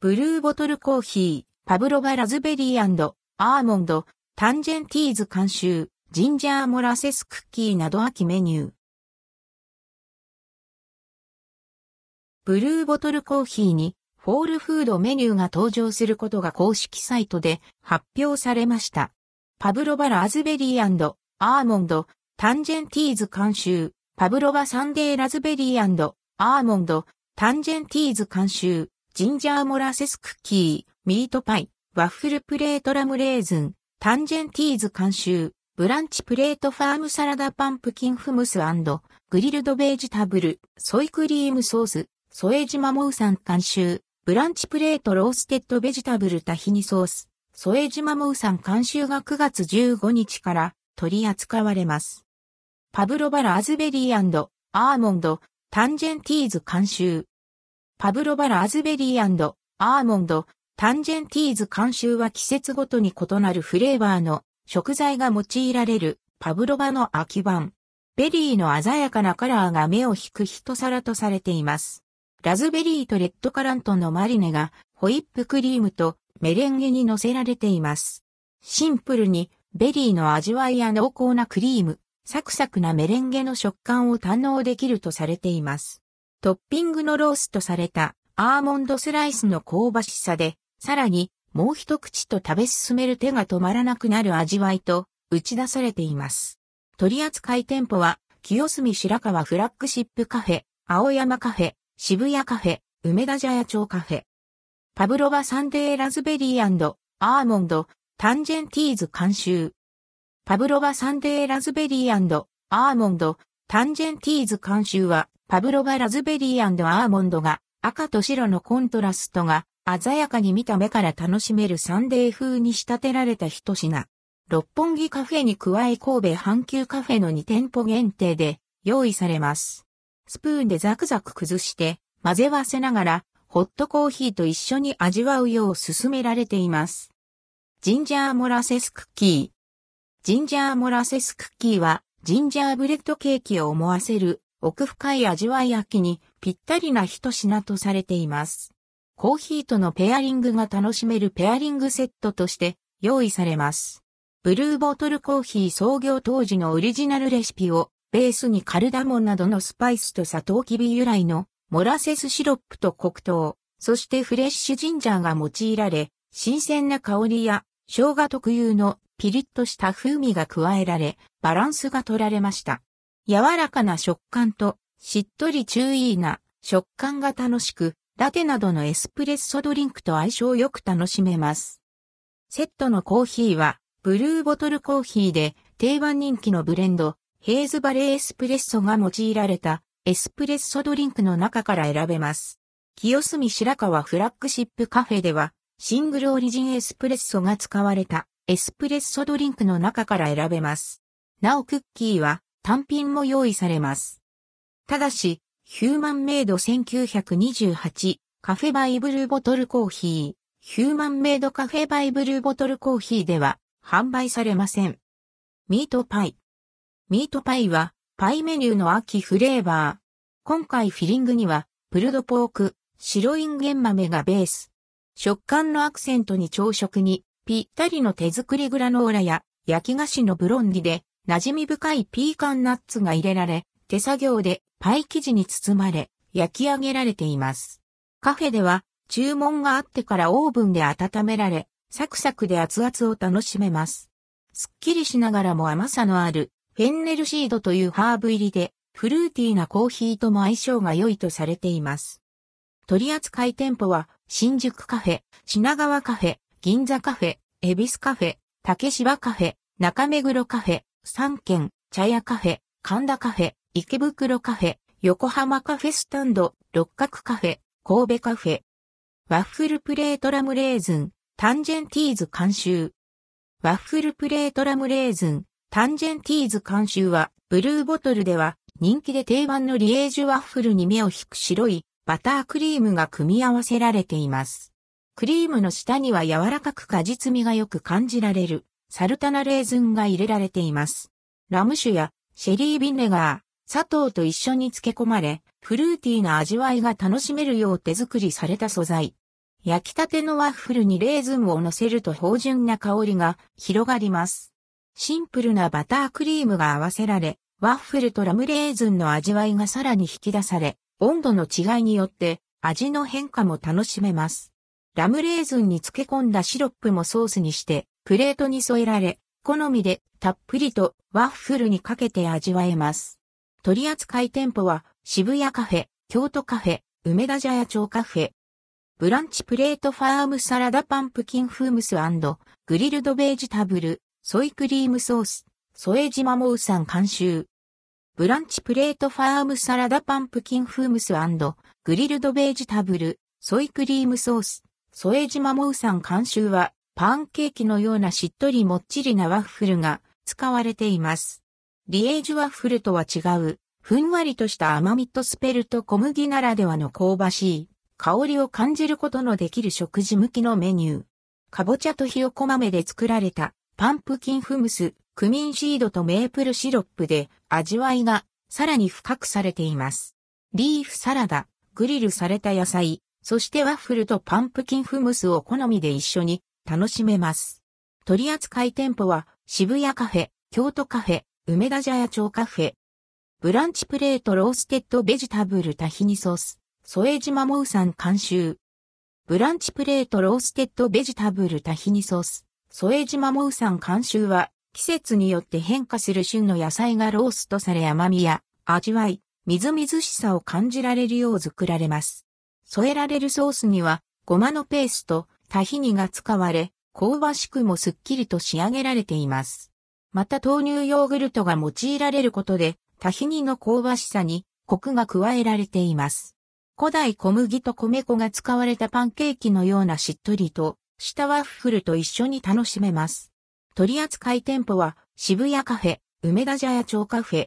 ブルーボトルコーヒー、パブロバラズベリーアーモンド、タンジェンティーズ監修、ジンジャーモラセスクッキーなど秋メニュー。ブルーボトルコーヒーにフォールフードメニューが登場することが公式サイトで発表されました。パブロバラズベリーアーモンド、タンジェンティーズ監修、パブロバサンデーラズベリーアーモンド、タンジェンティーズ監修、ジンジャーモラセスクッキー、ミートパイ、ワッフルプレートラムレーズン、タンジェンティーズ監修、ブランチプレートファームサラダパンプキンフムスグリルドベージタブル、ソイクリームソース、ソエジマモウサン監修、ブランチプレートローステッドベジタブルタヒニソース、ソエジマモウサン監修が9月15日から取り扱われます。パブロバラアズベリーアーモンド、タンジェンティーズ監修。パブロバラアズベリーアーモンド、タンジェンティーズ監修は季節ごとに異なるフレーバーの食材が用いられるパブロバの秋版。ベリーの鮮やかなカラーが目を引く一皿とされています。ラズベリーとレッドカラントのマリネがホイップクリームとメレンゲに乗せられています。シンプルにベリーの味わいや濃厚なクリーム、サクサクなメレンゲの食感を堪能できるとされています。トッピングのローストされたアーモンドスライスの香ばしさでさらに、もう一口と食べ進める手が止まらなくなる味わいと打ち出されています。取扱店舗は、清澄白河フラッグシップカフェ、青山カフェ、渋谷カフェ、梅田茶屋町カフェ。パブロバサンデーラズベリーアーモンド、タンジェンティーズ監修。パブロバサンデーラズベリーアーモンド、タンジェンティーズ監修は、パブロバラズベリーアーモンドが赤と白のコントラストが鮮やかに見た目から楽しめるサンデー風に仕立てられた一品。六本木カフェに加え神戸阪急カフェの2店舗限定で用意されます。スプーンでザクザク崩して混ぜ合わせながらホットコーヒーと一緒に味わうよう勧められています。ジンジャーモラセスクッキー。ジンジャーモラセスクッキーはジンジャーブレッドケーキを思わせる奥深い味わい秋にぴったりな一品とされています。コーヒーとのペアリングが楽しめるペアリングセットとして用意されます。ブルーボトルコーヒー創業当時のオリジナルレシピをベースにカルダモンなどのスパイスとサトウキビ由来のモラセスシロップと黒糖、そしてフレッシュジンジャーが用いられ、新鮮な香りや生姜特有のピリッとした風味が加えられ、バランスが取られました。柔らかな食感としっとり注意な食感が楽しく、ラテなどのエスプレッソドリンクと相性よく楽しめます。セットのコーヒーは、ブルーボトルコーヒーで定番人気のブレンド、ヘーズバレーエスプレッソが用いられたエスプレッソドリンクの中から選べます。清澄白河フラッグシップカフェでは、シングルオリジンエスプレッソが使われたエスプレッソドリンクの中から選べます。なおクッキーは単品も用意されます。ただし、ヒューマンメイド1928カフェバイブルーボトルコーヒーヒューマンメイドカフェバイブルーボトルコーヒーでは販売されません。ミートパイ。ミートパイはパイメニューの秋フレーバー。今回フィリングにはプルドポーク、白インゲン豆がベース。食感のアクセントに朝食にぴったりの手作りグラノーラや焼き菓子のブロンディで馴染み深いピーカンナッツが入れられ、手作業でパイ生地に包まれ、焼き上げられています。カフェでは注文があってからオーブンで温められ、サクサクで熱々を楽しめます。すっきりしながらも甘さのあるフェンネルシードというハーブ入りでフルーティーなコーヒーとも相性が良いとされています。取扱店舗は新宿カフェ、品川カフェ、銀座カフェ、恵比寿カフェ、竹芝カフェ、中目黒カフェ、三軒、茶屋カフェ、神田カフェ、池袋カフェ、横浜カフェスタンド、六角カフェ、神戸カフェ。ワッフルプレートラムレーズン、タンジェンティーズ監修。ワッフルプレートラムレーズン、タンジェンティーズ監修は、ブルーボトルでは人気で定番のリエージュワッフルに目を引く白いバタークリームが組み合わせられています。クリームの下には柔らかく果実味がよく感じられるサルタナレーズンが入れられています。ラム酒やシェリービネガー、砂糖と一緒に漬け込まれ、フルーティーな味わいが楽しめるよう手作りされた素材。焼きたてのワッフルにレーズンを乗せると芳醇な香りが広がります。シンプルなバタークリームが合わせられ、ワッフルとラムレーズンの味わいがさらに引き出され、温度の違いによって味の変化も楽しめます。ラムレーズンに漬け込んだシロップもソースにしてプレートに添えられ、好みでたっぷりとワッフルにかけて味わえます。取扱店舗は渋谷カフェ、京都カフェ、梅田茶屋町カフェ。ブランチプレートファームサラダパンプキンフムスグリルドベージタブル、ソイクリームソース、添島モウさん監修。ブランチプレートファームサラダパンプキンフムスグリルドベージタブル、ソイクリームソース、添島モウさん監修は、パンケーキのようなしっとりもっちりなワッフルが使われています。リエージュワッフルとは違う、ふんわりとした甘みとスペルと小麦ならではの香ばしい香りを感じることのできる食事向きのメニュー。かぼちゃとひよこ豆で作られたパンプキンフムス、クミンシードとメープルシロップで味わいがさらに深くされています。リーフサラダ、グリルされた野菜、そしてワッフルとパンプキンフムスを好みで一緒に楽しめます。取扱店舗は渋谷カフェ、京都カフェ、梅田茶屋町カフェ。ブランチプレートローステッドベジタブルタヒニソース、添島モウさん監修。ブランチプレートローステッドベジタブルタヒニソース、添島モウさん監修は季節によって変化する旬の野菜がローストされ甘みや味わい、みずみずしさを感じられるよう作られます。添えられるソースには、ごまのペースト、タヒニが使われ、香ばしくもすっきりと仕上げられています。また豆乳ヨーグルトが用いられることで、タヒニの香ばしさにコクが加えられています。古代小麦と米粉が使われたパンケーキのようなしっとりとしたワッフルと一緒に楽しめます。取扱店舗は渋谷カフェ、梅田茶屋町カフェ、